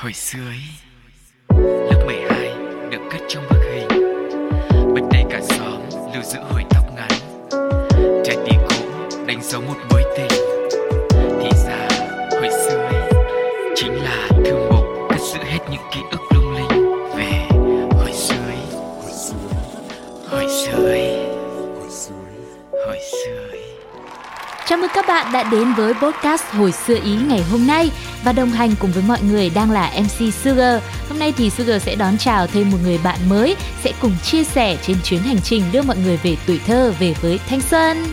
Hồi xưa ấy, Lớp 12 được cất trong bức hình. Bên đây cả xóm lưu giữ hồi tóc ngắn. Trái tim cũ đánh dấu một mối tình. Thì ra, hồi xưa ấy, Chính là thư mục cất giữ hết những ký ức lung linh Về hồi xưa ấy. Hồi xưa ấy, Hồi xưa ấy. Chào mừng các bạn đã đến với podcast Hồi xưa Ý ngày hôm nay và đồng hành cùng với mọi người đang là MC Sugar. Hôm nay thì Sugar sẽ đón chào thêm một người bạn mới sẽ cùng chia sẻ trên chuyến hành trình đưa mọi người về tuổi thơ, về với thanh xuân.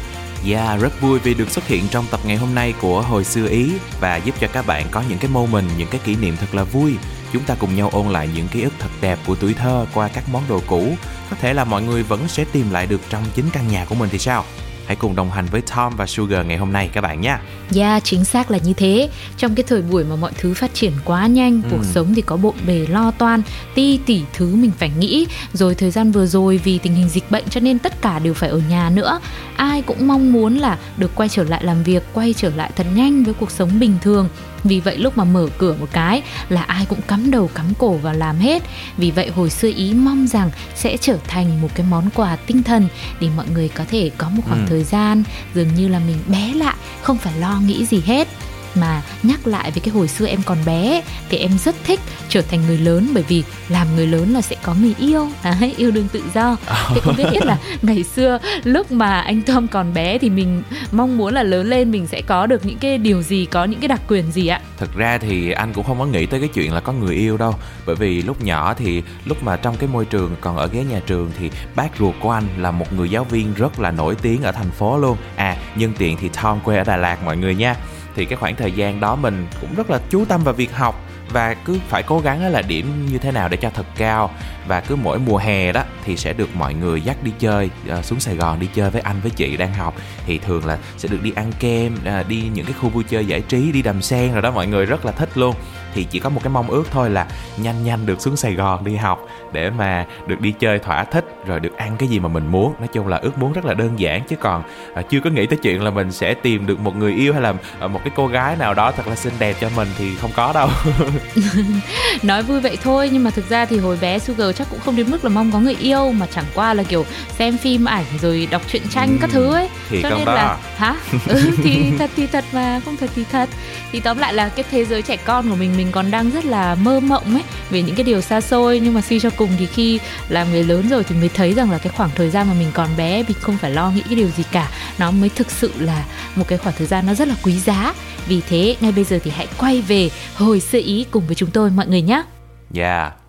Yeah, rất vui vì được xuất hiện trong tập ngày hôm nay của Hồi xưa Ý và giúp cho các bạn có những cái moment, những cái kỷ niệm thật là vui. Chúng ta cùng nhau ôn lại những ký ức thật đẹp của tuổi thơ qua các món đồ cũ. Có thể là mọi người vẫn sẽ tìm lại được trong chính căn nhà của mình thì sao? Hãy cùng đồng hành với Tom và Sugar ngày hôm nay các bạn nhé. Yeah, chính xác là như thế. Trong cái thời buổi mà mọi thứ phát triển quá nhanh, Ừ. cuộc sống thì có bộn bề lo toan, ti tỉ thứ mình phải nghĩ. Rồi thời gian vừa rồi vì tình hình dịch bệnh cho nên tất cả đều phải ở nhà nữa. Ai cũng mong muốn là được quay trở lại làm việc, quay trở lại thật nhanh với cuộc sống bình thường. Vì vậy lúc mà mở cửa một cái là ai cũng cắm đầu cắm cổ vào làm hết. Vì vậy hồi xưa ý mong rằng sẽ trở thành một cái món quà tinh thần để mọi người có thể có một khoảng Ừ. thời gian dường như là mình bé lại, không phải lo nghĩ gì hết mà nhắc lại về cái hồi xưa em còn bé thì em rất thích trở thành người lớn bởi vì làm người lớn là sẽ có người yêu. Đấy, yêu đương tự do. Thì không biết biết là ngày xưa lúc mà anh Tom còn bé thì mình mong muốn là lớn lên mình sẽ có được những cái điều gì có những cái đặc quyền gì ạ? Thực ra thì anh cũng không có nghĩ tới cái chuyện là có người yêu đâu. Bởi vì lúc nhỏ thì lúc mà trong cái môi trường còn ở ghế nhà trường Thì bác ruột của anh là một người giáo viên rất là nổi tiếng ở thành phố luôn. À nhân tiện thì Tom quê ở Đà Lạt mọi người nha thì cái khoảng thời gian đó mình cũng rất là chú tâm vào việc học và cứ phải cố gắng là điểm như thế nào để cho thật cao. Và cứ mỗi mùa hè đó thì sẽ được mọi người dắt đi chơi ờ, xuống Sài Gòn đi chơi với anh, với chị đang học. Thì thường là sẽ được đi ăn kem ờ, đi những cái khu vui chơi giải trí, đi đầm sen rồi đó, mọi người rất là thích luôn. Thì chỉ có một cái mong ước thôi là nhanh nhanh được xuống Sài Gòn đi học để mà được đi chơi thỏa thích rồi được ăn cái gì mà mình muốn. Nói chung là ước muốn rất là đơn giản chứ còn à, chưa có nghĩ tới chuyện là mình sẽ tìm được một người yêu hay là à, một cái cô gái nào đó thật là xinh đẹp cho mình thì không có đâu. Nói vui vậy thôi nhưng mà thực ra thì hồi bé Sugar chắc cũng không đến mức là mong có người yêu mà chẳng qua là kiểu xem phim ảnh rồi đọc truyện tranh các thứ ấy. thì cho nên đó là hả? Ừ, thì thật thì thật mà không thật thì thật. Thì tóm lại là cái thế giới trẻ con của mình mình còn đang rất là mơ mộng ấy về những cái điều xa xôi nhưng mà suy cho cùng thì khi làm người lớn rồi thì mới thấy rằng là cái khoảng thời gian mà mình còn bé, mình không phải lo nghĩ cái điều gì cả. Nó mới thực sự là một cái khoảng thời gian nó rất là quý giá. Vì thế, ngay bây giờ thì hãy quay về hồi xưa ý cùng với chúng tôi, mọi người nhé. Yeah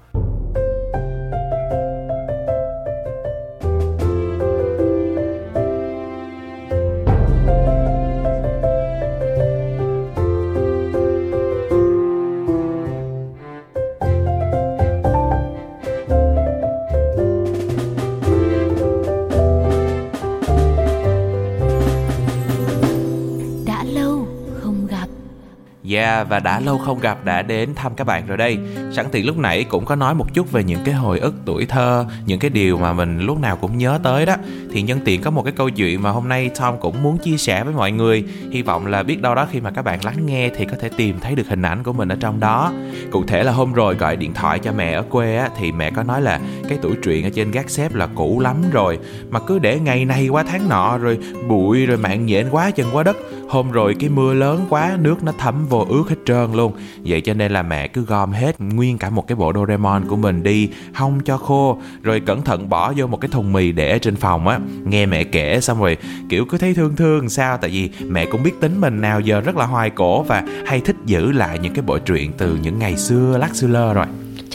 Và đã lâu không gặp đã đến thăm các bạn rồi đây. Sẵn tiện lúc nãy cũng có nói một chút về những cái hồi ức, tuổi thơ, Những cái điều mà mình lúc nào cũng nhớ tới đó. Thì nhân tiện có một cái câu chuyện mà hôm nay Tom cũng muốn chia sẻ với mọi người. Hy vọng là biết đâu đó khi mà các bạn lắng nghe Thì có thể tìm thấy được hình ảnh của mình ở trong đó. Cụ thể là hôm rồi gọi điện thoại cho mẹ ở quê á, Thì mẹ có nói là cái tuổi truyện ở trên gác xếp là cũ lắm rồi. Mà cứ để ngày này qua tháng nọ Rồi bụi rồi mạng nhện quá chừng quá đất. Hôm rồi cái mưa lớn quá, Nước nó thấm vô ướt hết trơn luôn. Vậy cho nên là mẹ cứ gom hết Nguyên cả một cái bộ Doraemon của mình đi, Hong cho khô, Rồi cẩn thận bỏ vô một cái thùng mì để ở trên phòng á. Nghe mẹ kể xong rồi, Kiểu, cứ thấy thương thương sao, Tại vì mẹ cũng biết tính mình nào giờ rất là hoài cổ Và hay thích giữ lại những cái bộ truyện Từ những ngày xưa lắc xưa lơ rồi.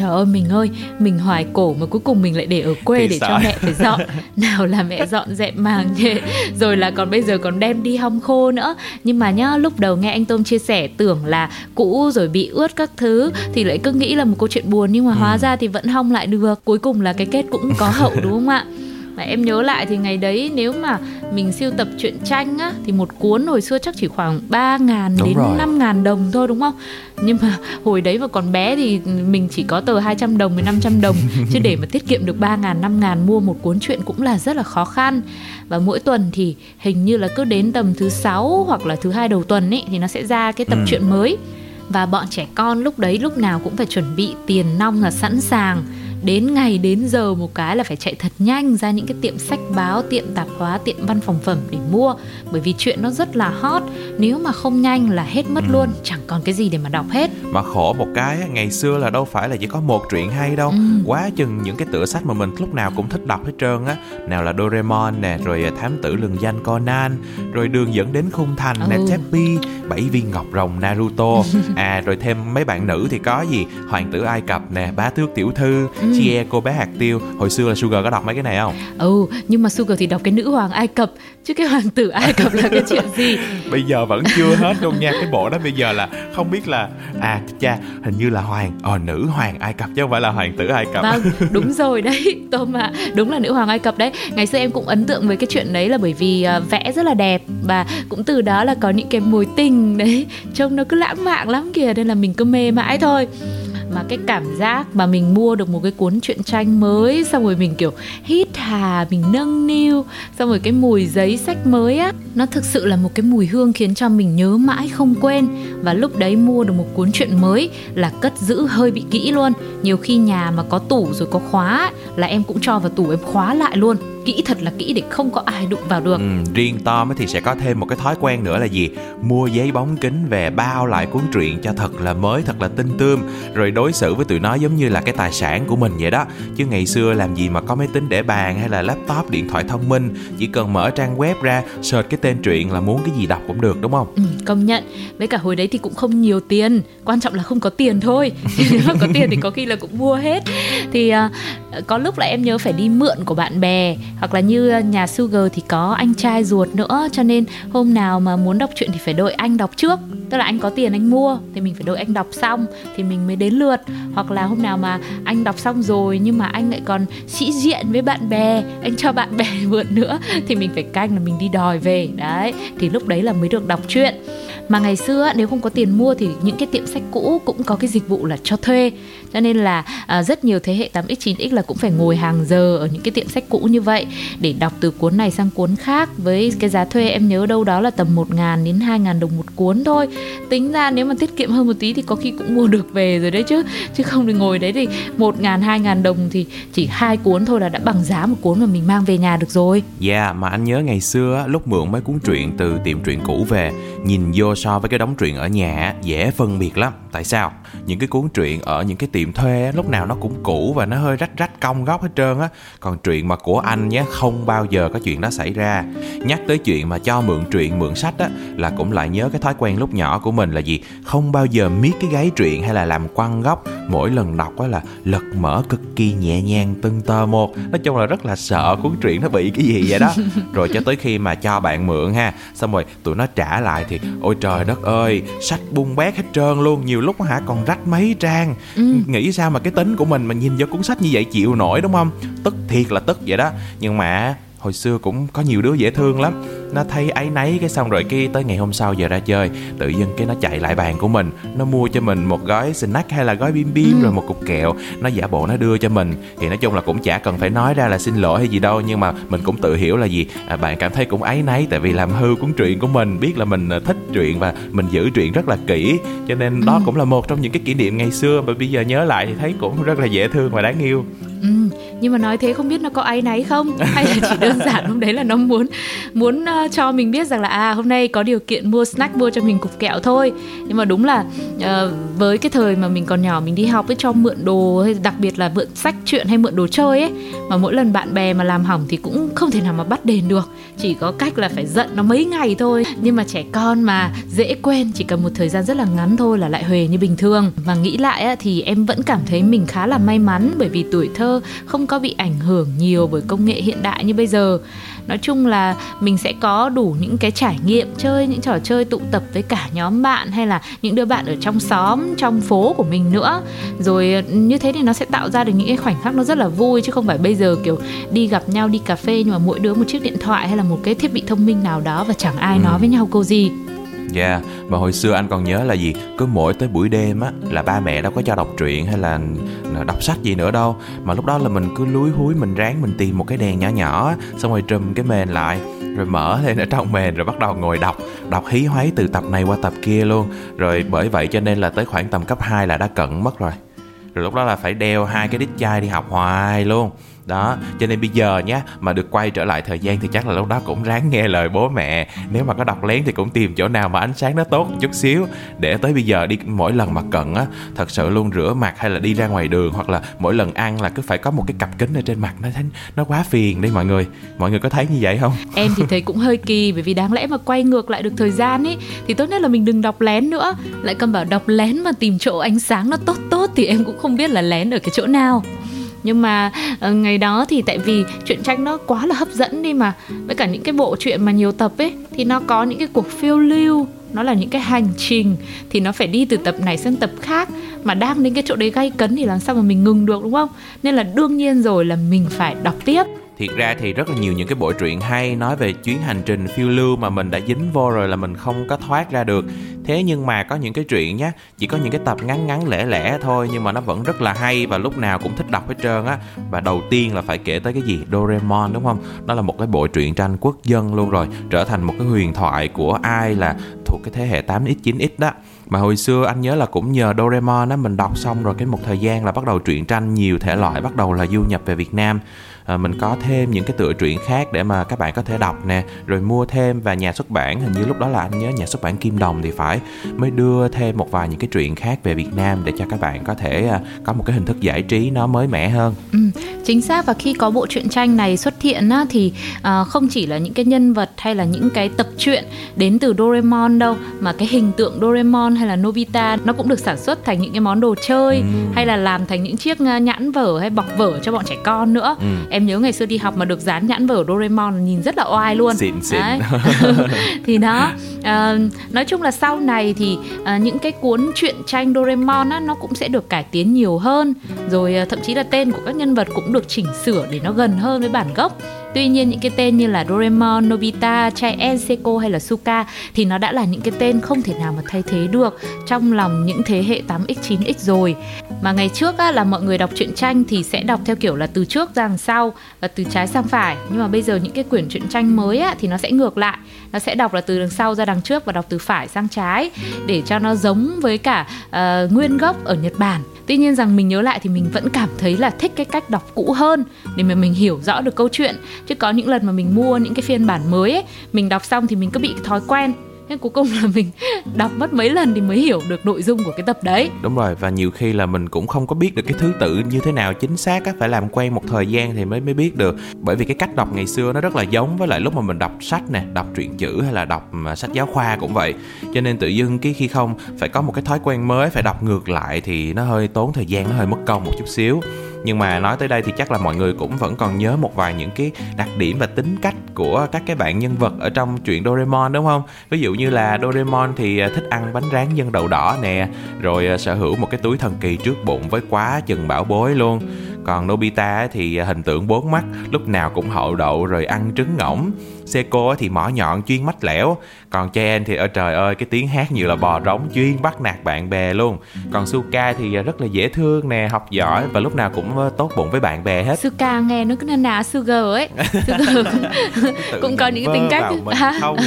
Trời ơi mình ơi, mình hoài cổ mà cuối cùng mình lại để ở quê Thì để sợ. cho mẹ phải dọn. Nào là mẹ dọn dẹp màng nhẹ, rồi là còn bây giờ còn đem đi hong khô nữa. Nhưng mà nhá, lúc đầu nghe anh Tôm chia sẻ tưởng là cũ rồi bị ướt các thứ thì lại cứ nghĩ là một câu chuyện buồn nhưng mà hóa ra thì vẫn hong lại được. Cuối cùng là cái kết cũng có hậu đúng không ạ? Mà em nhớ lại thì ngày đấy nếu mà mình siêu tập truyện tranh á thì một cuốn hồi xưa chắc chỉ khoảng 3 ngàn đến rồi. 5 ngàn đồng thôi đúng không? Nhưng mà hồi đấy mà còn bé thì mình chỉ có tờ 200 đồng với 500 đồng chứ để mà tiết kiệm được 3 ngàn 5 ngàn mua một cuốn truyện cũng là rất là khó khăn. Và mỗi tuần thì hình như là cứ đến tầm thứ sáu hoặc là thứ hai đầu tuần ấy thì nó sẽ ra cái tập Ừ. truyện mới và bọn trẻ con lúc đấy lúc nào cũng phải chuẩn bị tiền nong là sẵn sàng đến ngày đến giờ một cái là phải chạy thật nhanh ra những cái tiệm sách báo tiệm tạp hóa tiệm văn phòng phẩm để mua. Bởi vì chuyện nó rất là hot. Nếu mà không nhanh là hết mất ừ. luôn. Chẳng còn cái gì để mà đọc hết. Mà khổ một cái ngày xưa là đâu phải là chỉ có một truyện hay đâu. Ừ. quá chừng những cái tựa sách mà mình lúc nào cũng thích đọc hết trơn á. Nào là Doraemon nè rồi à, thám tử lừng danh Conan rồi đường dẫn đến khung thành ừ. nè Teppy bảy viên ngọc rồng Naruto. À rồi thêm mấy bạn nữ thì có gì? Hoàng tử Ai Cập nè bá tước tiểu thư. Ừ ừ. Chie cô bé hạt tiêu. Hồi xưa là Sugar có đọc mấy cái này không? Ừ nhưng mà Sugar thì đọc cái nữ hoàng Ai Cập. Chứ cái hoàng tử Ai Cập là cái chuyện gì? Bây giờ vẫn chưa hết luôn nha. Cái bộ đó bây giờ là không biết là à cha hình như là hoàng ờ nữ hoàng Ai Cập chứ không phải là hoàng tử Ai Cập. Vâng đúng rồi đấy Tôm ạ. Đúng là nữ hoàng Ai Cập đấy. Ngày xưa em cũng ấn tượng với cái chuyện đấy là bởi vì uh, vẽ rất là đẹp và cũng từ đó là có những cái mối tình đấy trông nó cứ lãng mạn lắm kìa nên là mình cứ mê mãi thôi mà cái cảm giác mà mình mua được một cái cuốn truyện tranh mới, xong rồi mình, kiểu, hít hà, mình nâng niu, xong rồi cái mùi giấy sách mới á, nó thực sự là một cái mùi hương khiến cho mình nhớ mãi không quên. Và lúc đấy mua được một cuốn truyện mới là cất giữ hơi bị kỹ luôn. Nhiều khi nhà mà có tủ rồi có khóa là em cũng cho vào tủ em khóa lại luôn kỹ thật là kỹ để không có ai đụng vào được. Ừ, riêng Tom thì sẽ có thêm một cái thói quen nữa là gì? Mua giấy bóng kính về bao lại cuốn truyện cho thật là mới thật là tinh tươm rồi đối xử với tụi nó giống như là cái tài sản của mình vậy đó. Chứ ngày xưa làm gì mà có máy tính để bàn hay là laptop điện thoại thông minh chỉ cần mở trang web ra search cái tên truyện là muốn cái gì đọc cũng được đúng không? Ừ, công nhận. Với cả hồi đấy thì cũng không nhiều tiền quan trọng là không có tiền thôi. Nếu mà có tiền thì có khi là cũng mua hết. Thì uh, có lúc là em nhớ phải đi mượn của bạn bè hoặc là như ờ, nhà Sugar thì có anh trai ruột nữa, cho nên hôm nào mà muốn đọc truyện thì phải đợi anh đọc trước. Tức là anh có tiền anh mua, thì mình phải đợi anh đọc xong thì mình mới đến lượt. Hoặc là hôm nào mà anh đọc xong rồi nhưng mà anh lại còn sĩ diện với bạn bè, anh cho bạn bè mượn nữa thì mình phải canh là mình đi đòi về. Đấy, thì lúc đấy là mới được đọc truyện. Mà ngày xưa nếu không có tiền mua thì những cái tiệm sách cũ cũng có cái dịch vụ là cho thuê cho nên là à, rất nhiều thế hệ 8x 9x là cũng phải ngồi hàng giờ ở những cái tiệm sách cũ như vậy để đọc từ cuốn này sang cuốn khác với cái giá thuê. Em nhớ đâu đó là tầm 1 ngàn đến 2 ngàn đồng một cuốn thôi. Tính ra nếu mà tiết kiệm hơn một tí thì có khi cũng mua được về rồi đấy chứ. Chứ không thì ngồi đấy thì 1 ngàn 2 ngàn đồng thì chỉ hai cuốn thôi là đã bằng giá một cuốn mà mình mang về nhà được rồi. Dạ yeah, mà anh nhớ ngày xưa lúc mượn mấy cuốn truyện từ tiệm truyện cũ về nhìn vô so với cái đóng truyện ở nhà dễ phân biệt lắm. Tại sao? Những cái cuốn truyện ở những cái tiệm thuê lúc nào nó cũng cũ và nó hơi rách rách cong góc hết trơn á. Còn truyện mà của anh nhé không bao giờ có chuyện đó xảy ra. Nhắc tới chuyện mà cho mượn truyện mượn sách á là cũng lại nhớ cái thói quen lúc nhỏ của mình là gì? Không bao giờ miết cái gáy truyện hay là làm quăng góc. Mỗi lần đọc á là lật mở cực kỳ nhẹ nhàng từng tờ một. Nói chung là rất là sợ cuốn truyện nó bị cái gì vậy đó. Rồi cho tới khi mà cho bạn mượn ha. Xong rồi tụi nó trả lại thì ôi trời đất ơi sách bung bét hết trơn luôn nhiều lúc hả còn rách mấy trang. Ừ nghĩ sao mà cái tính của mình mà nhìn vô cuốn sách như vậy chịu nổi, đúng không? Tức thiệt là tức vậy đó. Nhưng mà hồi xưa cũng có nhiều đứa dễ thương lắm nó thấy ấy nấy cái xong rồi cái tới ngày hôm sau giờ ra chơi tự dưng cái nó chạy lại bàn của mình. Nó mua cho mình một gói snack hay là gói bim bim ừ. rồi một cục kẹo. Nó giả bộ nó đưa cho mình. Thì nói chung là cũng chả cần phải nói ra là xin lỗi hay gì đâu nhưng mà mình cũng tự hiểu là gì? À, bạn cảm thấy cũng ấy nấy tại vì làm hư cuốn truyện của mình biết là mình à, thích truyện và mình giữ truyện rất là kỹ. Cho nên ừ. đó cũng là một trong những cái kỷ niệm ngày xưa mà bây giờ nhớ lại thì thấy cũng rất là dễ thương và đáng yêu. Ừ nhưng mà nói thế không biết nó có áy náy không? Hay là chỉ đơn giản hôm đấy là nó muốn muốn uh, cho mình biết rằng là à hôm nay có điều kiện mua snack mua cho mình cục kẹo thôi. Nhưng mà đúng là uh, với cái thời mà mình còn nhỏ mình đi học với cho mượn đồ hay đặc biệt là mượn sách chuyện hay mượn đồ chơi ấy mà mỗi lần bạn bè mà làm hỏng thì cũng không thể nào mà bắt đền được. Chỉ có cách là phải giận nó mấy ngày thôi. Nhưng mà trẻ con mà dễ quên chỉ cần một thời gian rất là ngắn thôi là lại huề như bình thường. Và nghĩ lại á, thì em vẫn cảm thấy mình khá là may mắn bởi vì tuổi thơ không có bị ảnh hưởng nhiều bởi công nghệ hiện đại như bây giờ nói chung là mình sẽ có đủ những cái trải nghiệm chơi những trò chơi tụ tập với cả nhóm bạn hay là những đứa bạn ở trong xóm trong phố của mình nữa rồi như thế thì nó sẽ tạo ra được những cái khoảnh khắc nó rất là vui chứ không phải bây giờ kiểu đi gặp nhau đi cà phê nhưng mà mỗi đứa một chiếc điện thoại hay là một cái thiết bị thông minh nào đó và chẳng ai ừ. nói với nhau câu gì Dạ, yeah, mà hồi xưa anh còn nhớ là gì? Cứ mỗi tới buổi đêm á Là ba mẹ đâu có cho đọc truyện hay là đọc sách gì nữa đâu. Mà lúc đó là mình cứ lúi húi Mình ráng mình tìm một cái đèn nhỏ nhỏ Xong rồi trùm cái mền lại rồi mở lên ở trong mền rồi bắt đầu ngồi đọc đọc hí hoáy từ tập này qua tập kia luôn. Rồi bởi vậy cho nên là tới khoảng tầm cấp 2 là đã cận mất rồi. Rồi lúc đó là phải đeo hai cái đít chai đi học hoài luôn đó, cho nên bây giờ nhé mà được quay trở lại thời gian thì chắc là lúc đó cũng ráng nghe lời bố mẹ. Nếu mà có đọc lén thì cũng tìm chỗ nào mà ánh sáng nó tốt một chút xíu. Để tới bây giờ đi, mỗi lần mà cần á, thật sự luôn rửa mặt hay là đi ra ngoài đường hoặc là mỗi lần ăn là cứ phải có một cái cặp kính ở trên mặt, nó thấy nó quá phiền đi mọi người. Mọi người có thấy như vậy không? Em thì thấy cũng hơi kỳ, bởi vì đáng lẽ mà quay ngược lại được thời gian ấy thì tốt nhất là mình đừng đọc lén nữa. Lại còn bảo đọc lén mà tìm chỗ ánh sáng nó tốt tốt thì em cũng không biết là lén ở cái chỗ nào nhưng mà uh, ngày đó thì tại vì truyện tranh nó quá là hấp dẫn đi mà. Với cả những cái bộ truyện mà nhiều tập ấy thì nó có những cái cuộc phiêu lưu nó là những cái hành trình thì nó phải đi từ tập này sang tập khác. Mà đang đến cái chỗ đấy gây cấn thì làm sao mà mình ngừng được đúng không? Nên là đương nhiên rồi là mình phải đọc tiếp thiệt ra thì rất là nhiều những cái bộ truyện hay nói về chuyến hành trình phiêu lưu mà mình đã dính vô rồi là mình không có thoát ra được. Thế nhưng mà có những cái truyện nhá, chỉ có những cái tập ngắn ngắn lẻ lẻ thôi nhưng mà nó vẫn rất là hay và lúc nào cũng thích đọc hết trơn á. Và đầu tiên là phải kể tới cái gì? Doraemon, đúng không? Nó là một cái bộ truyện tranh quốc dân luôn rồi, trở thành một cái huyền thoại của ai là thuộc cái thế hệ 8x 9x đó. Mà hồi xưa anh nhớ là cũng nhờ Doraemon á, mình đọc xong rồi cái một thời gian là bắt đầu truyện tranh nhiều thể loại bắt đầu là du nhập về Việt Nam à, mình có thêm những cái tựa truyện khác để mà các bạn có thể đọc nè rồi mua thêm và nhà xuất bản hình như lúc đó là anh nhớ nhà xuất bản Kim Đồng thì phải mới đưa thêm một vài những cái truyện khác về Việt Nam để cho các bạn có thể à, có một cái hình thức giải trí nó mới mẻ hơn. Ừ, chính xác và khi có bộ truyện tranh này xuất hiện á, thì à, không chỉ là những cái nhân vật hay là những cái tập truyện đến từ Doraemon đâu mà cái hình tượng Doraemon hay là Nobita nó cũng được sản xuất thành những cái món đồ chơi ừ. hay là làm thành những chiếc nhãn vở hay bọc vở cho bọn trẻ con nữa. Ừ. Em nhớ ngày xưa đi học mà được dán nhãn vở Doraemon nhìn rất là oai luôn. Xịn xịn. thì đó à, nói chung là sau này thì à, những cái cuốn truyện tranh Doraemon á, nó cũng sẽ được cải tiến nhiều hơn rồi à, thậm chí là tên của các nhân vật cũng được chỉnh sửa để nó gần hơn với bản gốc Tuy nhiên những cái tên như là Doraemon, Nobita, Chai Seiko hay là Suka thì nó đã là những cái tên không thể nào mà thay thế được trong lòng những thế hệ 8x 9x rồi. Mà ngày trước á, là mọi người đọc truyện tranh thì sẽ đọc theo kiểu là từ trước ra đằng sau và từ trái sang phải. Nhưng mà bây giờ những cái quyển truyện tranh mới á, thì nó sẽ ngược lại. Nó sẽ đọc là từ đằng sau ra đằng trước và đọc từ phải sang trái để cho nó giống với cả uh, nguyên gốc ở Nhật Bản tuy nhiên rằng mình nhớ lại thì mình vẫn cảm thấy là thích cái cách đọc cũ hơn để mà mình hiểu rõ được câu chuyện. Chứ có những lần mà mình mua những cái phiên bản mới ấy, mình đọc xong thì mình cứ bị thói quen nên cuối cùng là mình đọc mất mấy lần thì mới hiểu được nội dung của cái tập đấy. Đúng rồi, và nhiều khi là mình cũng không có biết được cái thứ tự như thế nào chính xác á, phải làm quen một thời gian thì mới mới biết được. Bởi vì cái cách đọc ngày xưa nó rất là giống với lại lúc mà mình đọc sách nè, đọc truyện chữ hay là đọc à, sách giáo khoa cũng vậy. Cho nên tự dưng cái khi không phải có một cái thói quen mới phải đọc ngược lại thì nó hơi tốn thời gian, nó hơi mất công một chút xíu. Nhưng mà nói tới đây thì chắc là mọi người cũng vẫn còn nhớ một vài những cái đặc điểm và tính cách của các cái bạn nhân vật ở trong truyện Doraemon, đúng không? Ví dụ như như là Doraemon thì à, thích ăn bánh rán nhân đậu đỏ nè, rồi à, sở hữu một cái túi thần kỳ trước bụng với quá chừng bảo bối luôn. Còn Nobita thì à, hình tượng bốn mắt, lúc nào cũng hậu đậu rồi ăn trứng ngỗng. Seiko thì mỏ nhọn chuyên mách lẻo còn Chen thì ở trời ơi cái tiếng hát như là bò rống chuyên bắt nạt bạn bè luôn. Còn Suka thì rất là dễ thương nè học giỏi và lúc nào cũng ờ, tốt bụng với bạn bè hết. Suka nghe nó cứ na ná Sugar ấy. Sugar cũng, cũng có những cái tính cách không,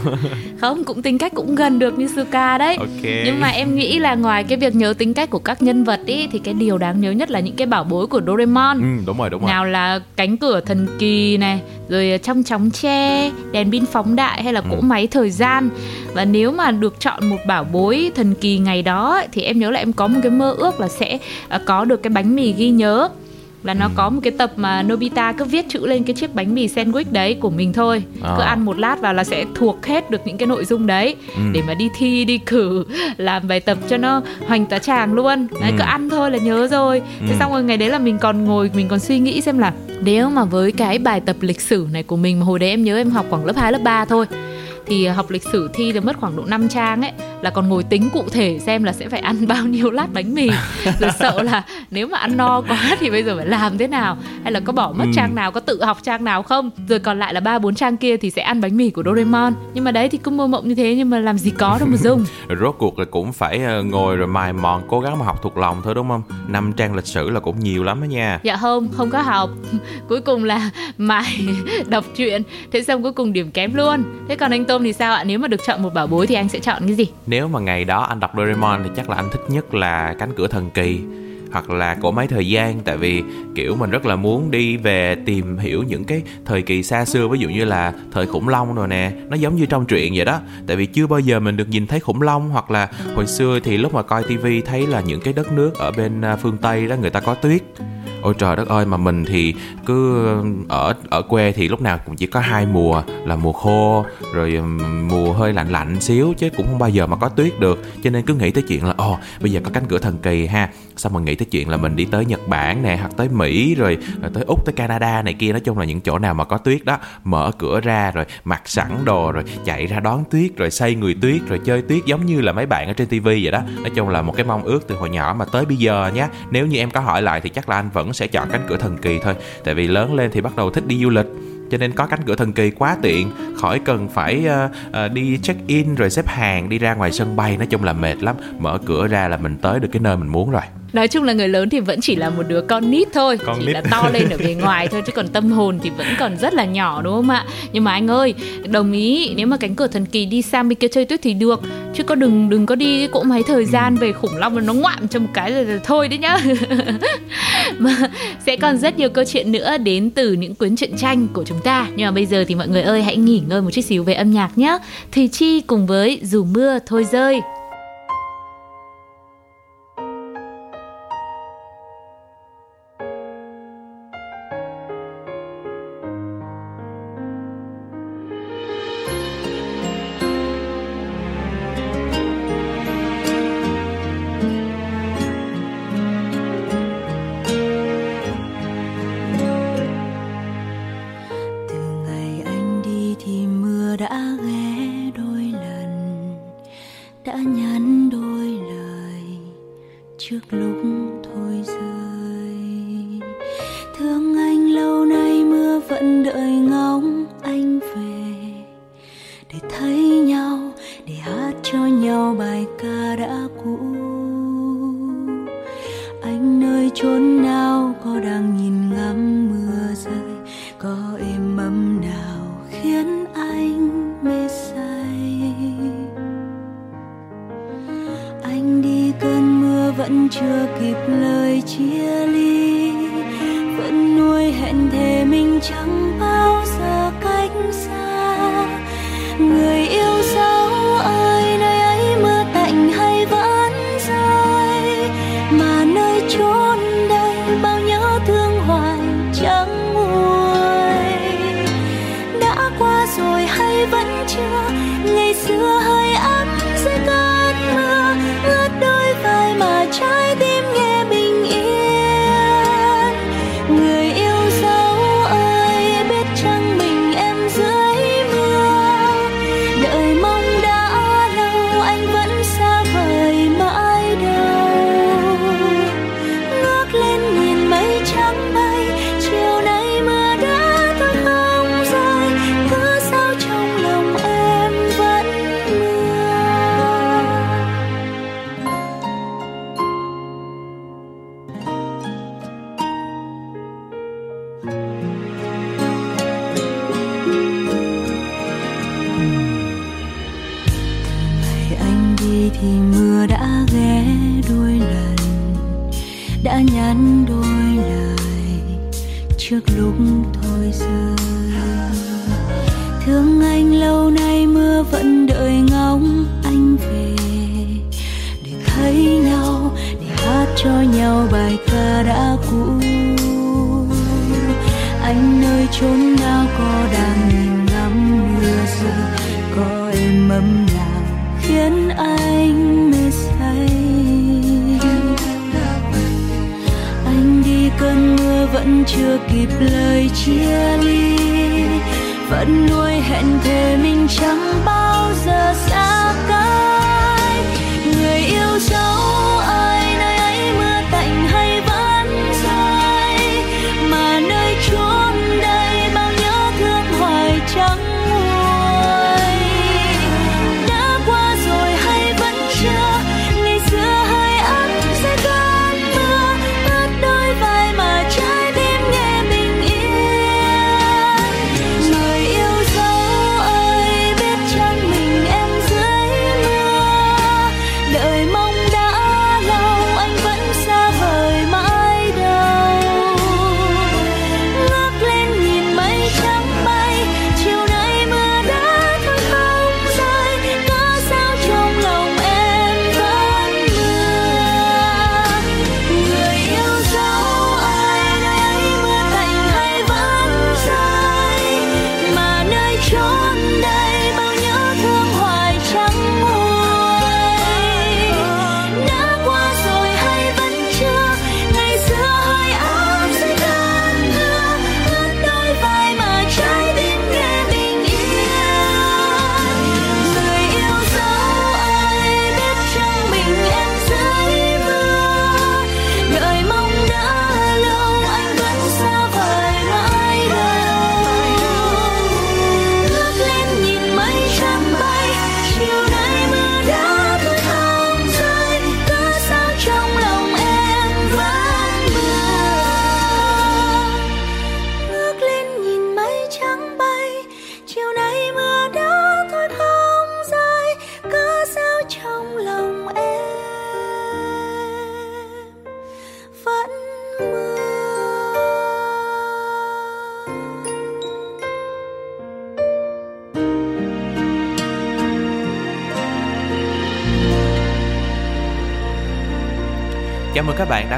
không cũng tính cách cũng gần được như Suka đấy. Okay. nhưng mà em nghĩ là ngoài cái việc nhớ tính cách của các nhân vật ý thì cái điều đáng nhớ nhất là những cái bảo bối của Doraemon. Ừ, đúng rồi đúng rồi. Nào là cánh cửa thần kỳ này rồi trong chóng tre đèn pin phóng đại hay là cỗ ừ. máy thời gian và nếu mà được chọn một bảo bối thần kỳ ngày đó thì em nhớ là em có một cái mơ ước là sẽ à, có được cái bánh mì ghi nhớ là nó ừ. có một cái tập mà Nobita cứ viết chữ lên cái chiếc bánh mì sandwich đấy của mình thôi à. cứ ăn một lát vào là sẽ thuộc hết được những cái nội dung đấy ừ. để mà đi thi đi cử làm bài tập cho nó hoành tá tràng luôn đấy ừ. cứ ăn thôi là nhớ rồi ừ. thế xong rồi ngày đấy là mình còn ngồi mình còn suy nghĩ xem là nếu mà với cái bài tập lịch sử này của mình mà hồi đấy em nhớ em học khoảng lớp 2, lớp 3 thôi thì học lịch sử thi được mất khoảng độ 5 trang ấy là còn ngồi tính cụ thể xem là sẽ phải ăn bao nhiêu lát bánh mì. Rồi sợ là nếu mà ăn no quá thì bây giờ phải làm thế nào? Hay là có bỏ mất ừ. trang nào có tự học trang nào không? Rồi còn lại là ba bốn trang kia thì sẽ ăn bánh mì của Doraemon. Nhưng mà đấy thì cứ mơ mộng như thế nhưng mà làm gì có đâu mà dùng. Rốt cuộc là cũng phải ờ, ngồi rồi mài mòn cố gắng mà học thuộc lòng thôi đúng không? Năm trang lịch sử là cũng nhiều lắm đó nha. Dạ không không có học. Cuối cùng là mài đọc truyện. Thế xong cuối cùng điểm kém luôn. Thế còn anh tôm thì sao ạ? Nếu mà được chọn một bảo bối thì anh sẽ chọn cái gì nếu mà ngày đó anh đọc Doraemon thì chắc là anh thích nhất là cánh cửa thần kỳ hoặc là cổ máy thời gian. Tại vì, kiểu, mình rất là muốn đi về tìm hiểu những cái thời kỳ xa xưa, ví dụ như là thời khủng long rồi nè. Nó giống như trong truyện vậy đó. Tại vì chưa bao giờ mình được nhìn thấy khủng long hoặc là hồi xưa thì lúc mà coi tivi thấy là những cái đất nước ở bên à, phương tây đó, người ta có tuyết ôi trời đất ơi mà mình thì cứ ờ, ở ở quê thì lúc nào cũng chỉ có hai mùa là mùa khô rồi mùa hơi lạnh lạnh xíu chứ cũng không bao giờ mà có tuyết được. Cho nên cứ nghĩ tới chuyện là ồ bây giờ có cánh cửa thần kỳ ha. Xong rồi nghĩ tới chuyện là mình đi tới nhật bản nè hoặc tới mỹ rồi, rồi tới úc tới canada này kia. Nói chung là những chỗ nào mà có tuyết đó mở cửa ra rồi mặc sẵn đồ rồi chạy ra đón tuyết rồi xây người tuyết rồi chơi tuyết giống như là mấy bạn ở trên tivi vậy đó. Nói chung là một cái mong ước từ hồi nhỏ mà tới bây giờ nhé nếu như em có hỏi lại thì chắc là anh vẫn sẽ chọn cánh cửa thần kỳ thôi. Tại vì lớn lên thì bắt đầu thích đi du lịch cho nên có cánh cửa thần kỳ quá tiện. Khỏi cần phải uh, uh, đi check in rồi xếp hàng đi ra ngoài sân bay nói chung là mệt lắm. Mở cửa ra là mình tới được cái nơi mình muốn rồi nói chung là người lớn thì vẫn chỉ là một đứa con nít thôi con chỉ nít. là to lên ở bề ngoài thôi chứ còn tâm hồn thì vẫn còn rất là nhỏ đúng không ạ? Nhưng mà anh ơi đồng ý nếu mà cánh cửa thần kỳ đi sang bên kia chơi tuyết thì được. Chứ có đừng đừng có đi cỗ máy thời gian về khủng long nó ngoạm cho một cái rồi, rồi thôi đấy nhá. Mà sẽ còn rất nhiều câu chuyện nữa đến từ những cuốn truyện tranh của chúng ta. Nhưng mà bây giờ thì mọi người ơi hãy nghỉ ngơi một chút xíu về âm nhạc nhé thì chi cùng với dù mưa thôi rơi đã nhắn đôi lời trước lúc thôi rời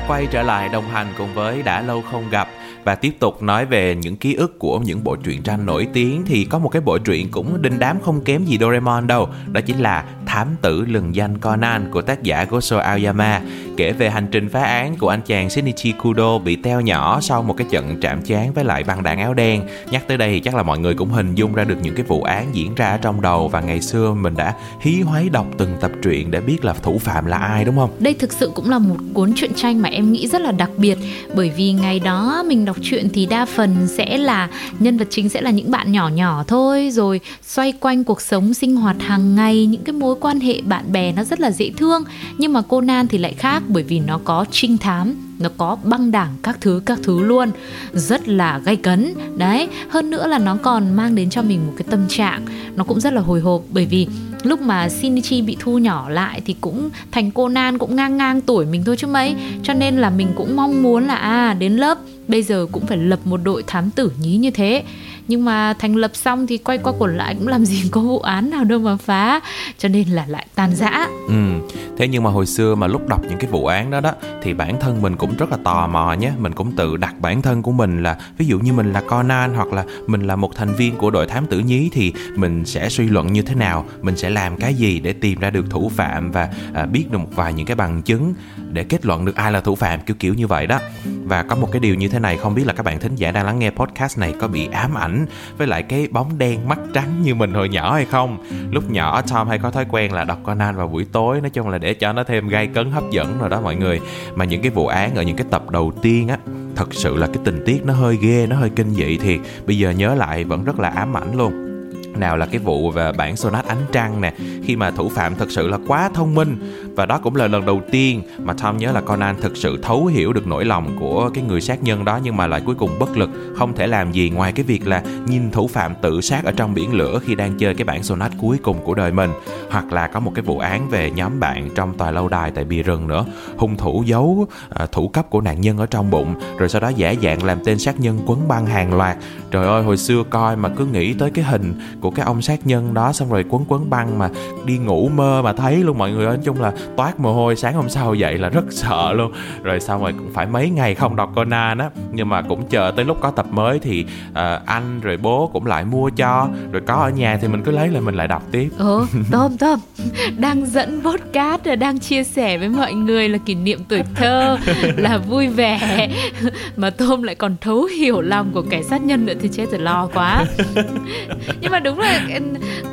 đã quay trở lại đồng hành cùng với Đã Lâu Không Gặp và tiếp tục nói về những ký ức của những bộ truyện tranh nổi tiếng. Thì có một cái bộ truyện cũng đinh đám không kém gì Doraemon đâu, đó chính là Thám tử lừng danh Conan của tác giả Gosho Aoyama, kể về hành trình phá án của anh chàng Shinichi Kudo bị teo nhỏ sau một cái trận chạm trán với lại băng đảng áo đen. Nhắc tới đây thì chắc là mọi người cũng hình dung ra được những cái vụ án diễn ra ở trong đầu và ngày xưa mình đã hí hoáy đọc từng tập truyện để biết là thủ phạm là ai, đúng không? Đây thực sự cũng là một cuốn truyện tranh mà em nghĩ rất là đặc biệt, bởi vì ngày đó mình đọc truyện thì đa phần sẽ là, nhân vật chính sẽ là những bạn nhỏ nhỏ thôi, rồi xoay quanh cuộc sống sinh hoạt hàng ngày, những cái mối quan hệ bạn bè nó rất là dễ thương, nhưng mà Conan thì lại khác bởi vì nó có trinh thám, nó có băng đảng các thứ các thứ luôn. Rất là gay cấn. Đấy, hơn nữa là nó còn mang đến cho mình một cái tâm trạng, nó cũng rất là hồi hộp bởi vì lúc mà Shinichi bị thu nhỏ lại thì cũng thành Conan cũng ngang ngang tuổi mình thôi chứ mấy. Cho nên là mình cũng mong muốn là à đến lớp, bây giờ cũng phải lập một đội thám tử nhí như thế nhưng mà thành lập xong thì quay qua quẩn lại cũng làm gì có vụ án nào đâu mà phá. Cho nên là lại tan rã. Ừ. Thế nhưng mà hồi xưa mà lúc đọc những cái vụ án đó đó thì bản thân mình cũng rất là tò mò nhé. Mình cũng tự đặt bản thân của mình là ví dụ như mình là Conan hoặc là mình là một thành viên của đội thám tử nhí thì mình sẽ suy luận như thế nào? Mình sẽ làm cái gì để tìm ra được thủ phạm và à, biết được một vài những cái bằng chứng để kết luận được ai là thủ phạm kiểu kiểu như vậy đó. Và có một cái điều như thế này không biết là các bạn thính giả đang lắng nghe podcast này có bị ám ảnh với lại cái bóng đen mắt trắng như mình hồi nhỏ hay không. Lúc nhỏ Tom hay có thói quen là đọc Conan vào buổi tối, nói chung là để cho nó thêm gay cấn, hấp dẫn rồi đó mọi người. Mà những cái vụ án ở những cái tập đầu tiên á, thật sự là cái tình tiết nó hơi ghê, nó hơi kinh dị thì bây giờ nhớ lại vẫn rất là ám ảnh luôn nào là cái vụ về bản sonat ánh trăng nè khi mà thủ phạm thật sự là quá thông minh. Và đó cũng là lần đầu tiên mà Tom nhớ là Conan thực sự thấu hiểu được nỗi lòng của cái người sát nhân đó nhưng mà lại cuối cùng bất lực không thể làm gì ngoài cái việc là nhìn thủ phạm tự sát ở trong biển lửa khi đang chơi cái bản sonat cuối cùng của đời mình. Hoặc là có một cái vụ án về nhóm bạn trong tòa lâu đài tại bìa rừng nữa hung thủ giấu à, thủ cấp của nạn nhân ở trong bụng rồi sau đó giả dạng làm tên sát nhân quấn băng hàng loạt. Trời ơi hồi xưa coi mà cứ nghĩ tới cái hình của cái ông sát nhân đó xong rồi quấn quấn băng mà đi ngủ mơ mà thấy luôn mọi người. Nói chung là toát mồ hôi sáng hôm sau dậy là rất sợ luôn. Rồi xong rồi cũng phải mấy ngày không đọc Conan á. Nhưng mà cũng chờ tới lúc có tập mới thì uh, anh rồi bố cũng lại mua cho. Rồi có ở nhà thì mình cứ lấy lại mình lại đọc tiếp. Ồ tôm tôm đang dẫn podcast là đang chia sẻ với mọi người là kỷ niệm tuổi thơ là vui vẻ. Mà tôm lại còn thấu hiểu lòng của kẻ sát nhân nữa thì chết rồi lo quá. Nhưng mà đúng là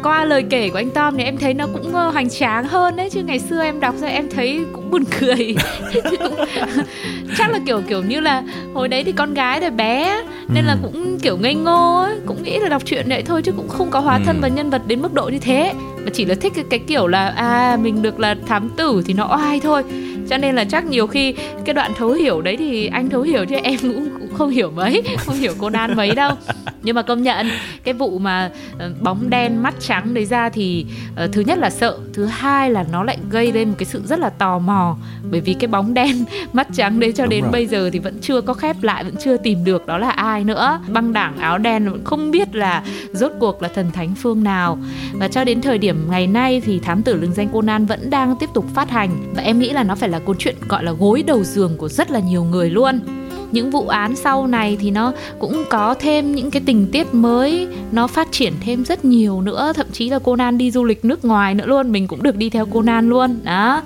qua lời kể của anh Tom thì em thấy nó cũng ờ, hoành tráng hơn đấy chứ ngày xưa em đọc ra em thấy cũng buồn cười chắc là kiểu kiểu như là hồi đấy thì con gái rồi bé nên là ừ. cũng kiểu ngây ngô ấy cũng nghĩ là đọc truyện vậy thôi chứ cũng không có hóa thân ừ. vào nhân vật đến mức độ như thế mà chỉ là thích cái, cái kiểu là à mình được là thám tử thì nó oai thôi cho nên là chắc nhiều khi cái đoạn thấu hiểu đấy thì anh thấu hiểu chứ em cũng không hiểu mấy không hiểu cô đan mấy đâu. Nhưng mà công nhận cái vụ mà ờ, bóng đen mắt trắng đấy ra thì uh, thứ nhất là sợ thứ hai là nó lại gây lên một cái sự rất là tò mò. Bởi vì cái bóng đen mắt trắng đấy cho Đúng đến rồi. bây giờ thì vẫn chưa có khép lại vẫn chưa tìm được đó là ai nữa. Băng đảng áo đen vẫn không biết là rốt cuộc là thần thánh phương nào. Và cho đến thời điểm ngày nay thì thám tử lừng danh Conan vẫn đang tiếp tục phát hành. Và em nghĩ là nó phải là câu chuyện gọi là gối đầu giường của rất là nhiều người luôn những vụ án sau này thì nó cũng có thêm những cái tình tiết mới, nó phát triển thêm rất nhiều nữa. Thậm chí là Conan đi du lịch nước ngoài nữa luôn, mình cũng được đi theo Conan luôn. Đó.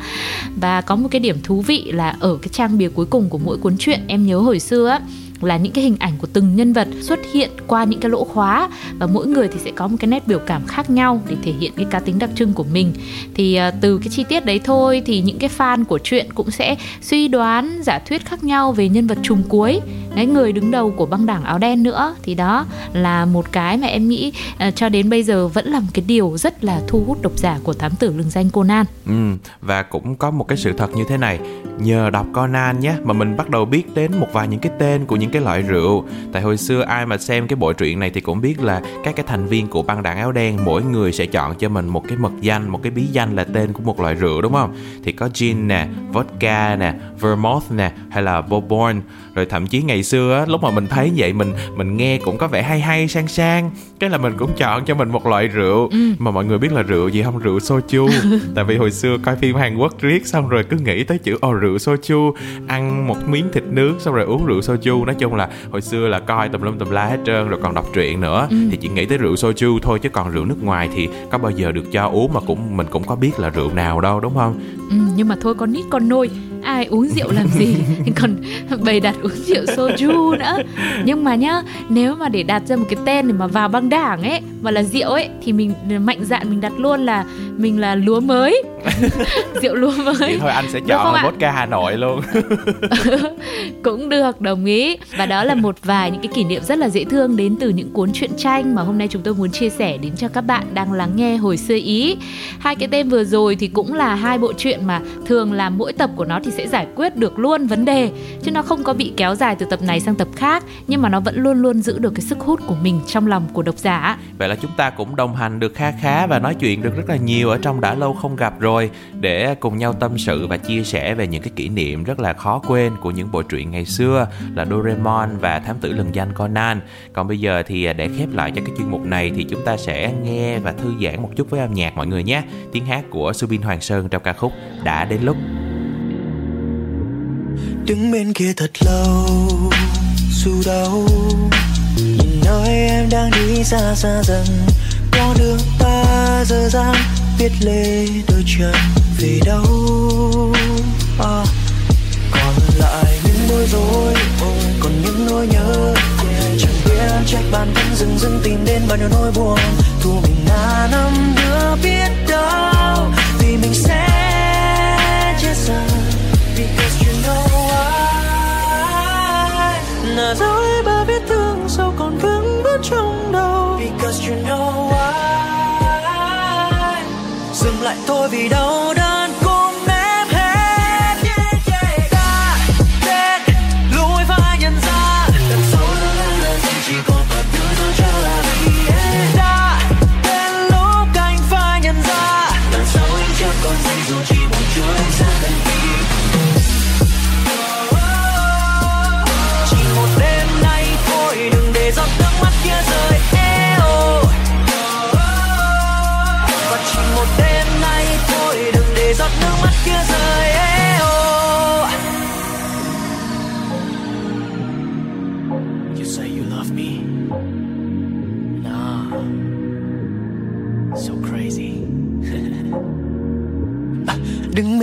Và có một cái điểm thú vị là ở cái trang bìa cuối cùng của mỗi cuốn truyện, em nhớ hồi xưa á là những cái hình ảnh của từng nhân vật xuất hiện qua những cái lỗ khóa và mỗi người thì sẽ có một cái nét biểu cảm khác nhau để thể hiện cái cá tính đặc trưng của mình. Thì uh, từ cái chi tiết đấy thôi thì những cái fan của truyện cũng sẽ suy đoán giả thuyết khác nhau về nhân vật trùng cuối. Cái người đứng đầu của băng đảng áo đen nữa. Thì đó là một cái mà em nghĩ uh, cho đến bây giờ vẫn là một cái điều rất là thu hút độc giả của thám tử lừng danh Conan. Ừ và cũng có một cái sự thật như thế này. Nhờ đọc Conan nhé mà mình bắt đầu biết đến một vài những cái tên của những cái loại rượu. Tại hồi xưa ai mà xem cái bộ truyện này thì cũng biết là các cái thành viên của băng đảng áo đen mỗi người sẽ chọn cho mình một cái mật danh một cái bí danh là tên của một loại rượu đúng không? Thì có gin nè vodka nè vermouth nè hay là bourbon. Rồi thậm chí ngày xưa á lúc mà mình thấy vậy mình mình nghe cũng có vẻ hay hay sang sang. Cái là mình cũng chọn cho mình một loại rượu. Ừ. mà mọi người biết là rượu gì không? Rượu soju. Tại vì hồi xưa coi phim Hàn Quốc riết xong rồi cứ nghĩ tới chữ ồ rượu soju. Ăn một miếng thịt nướng xong rồi uống rượu soju nói chung là hồi xưa là coi tùm lum tùm la hết trơn rồi còn đọc truyện nữa. Ừ. thì chỉ nghĩ tới rượu soju thôi chứ còn rượu nước ngoài thì có bao giờ được cho uống mà cũng mình cũng có biết là rượu nào đâu đúng không? Ừ, nhưng mà thôi con nít con nôi ai uống rượu làm gì? Còn bày đặt uống rượu soju nữa. Nhưng mà nhá nếu mà để đặt ra một cái tên để mà vào băng đảng ấy mà là rượu ấy thì mình mạnh dạn mình đặt luôn là mình là lúa mới. Rượu lúa mới. Thôi anh sẽ chọn là vodka Hà Nội luôn. Cũng được đồng ý. Và đó là một vài những cái kỷ niệm rất là dễ thương đến từ những cuốn truyện tranh mà hôm nay chúng tôi muốn chia sẻ đến cho các bạn đang lắng nghe hồi xưa ý. Hai cái tên vừa rồi thì cũng là hai bộ truyện mà thường là mỗi tập của nó thì sẽ giải quyết được luôn vấn đề, chứ nó không có bị kéo dài từ tập này sang tập khác, nhưng mà nó vẫn luôn luôn giữ được cái sức hút của mình trong lòng của độc giả. Vậy là chúng ta cũng đồng hành được kha khá và nói chuyện được rất là nhiều ở trong đã lâu không gặp rồi, để cùng nhau tâm sự và chia sẻ về những cái kỷ niệm rất là khó quên của những bộ truyện ngày xưa là Doraemon và Thám tử lừng danh Conan. Còn bây giờ thì à, để khép lại cho cái chuyên mục này thì chúng ta sẽ nghe và thư giãn một chút với âm nhạc mọi người nhé. Tiếng hát của Subin Hoàng Sơn trong ca khúc đã đến lúc đứng bên kia thật lâu dù đâu nhìn nơi em đang đi xa xa dần. Có đường ta dở dang biết lê đôi chân về đâu. À, còn lại những bối rối còn những nỗi nhớ. Chẳng biết trách bản thân dừng dừng tìm đến bao nhiêu nỗi buồn. Thu mình là năm đứa biết đâu. Là dối, ba vết thương sâu còn vững bước trong đầu. Because you know why. Dừng lại thôi vì đau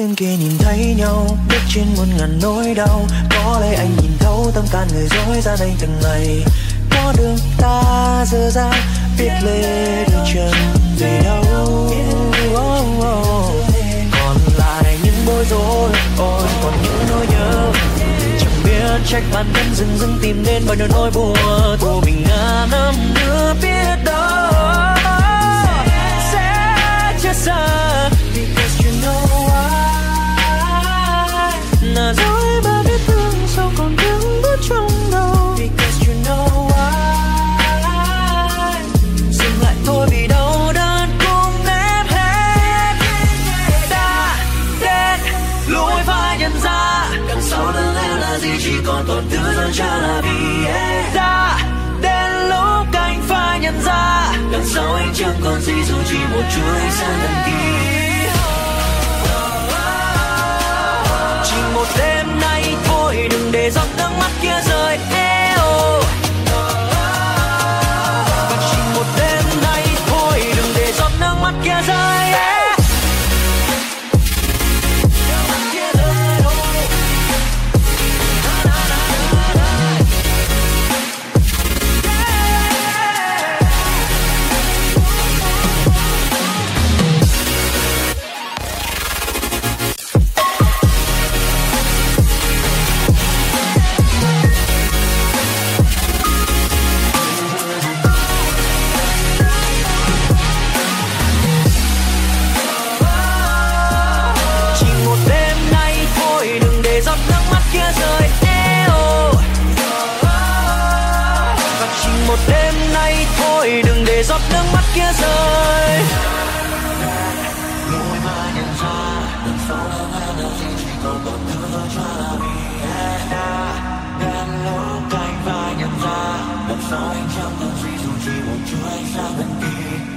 bên kia nhìn thấy nhau Biết trên muôn ngàn nỗi đau Có lẽ anh nhìn thấu tâm can người dối ra đây từng ngày Có đường ta dơ ra Biết lê đôi chân về đâu oh, oh. Còn lại những bối rối Ôi còn những nỗi nhớ Chẳng biết trách bản thân dừng dừng tìm đến bao nhiêu nỗi buồn Của mình ngàn năm nữa biết đâu sẽ chết xa. Because là dối ba vết thương sâu còn vững bước trong đầu. Because you know why. Dừng lại thôi vì đau đớn cũng em hết đã đến. Lối phải nhận ra đằng sau lưng em là gì? Chỉ còn tổn thương hơn cha là vì em đã đến lúc anh phải nhận ra đằng sau anh chẳng còn gì dù chỉ một chút anh sang gần đi giọt nước mắt kia rơi hết kia rồi. Lối mà Đằng sau là ngã đằng gì Chỉ còn cho là vì em đã Đến lúc anh và nhận ra Đằng sau anh chẳng còn gì Dù chỉ một chút ánh sáng bên kia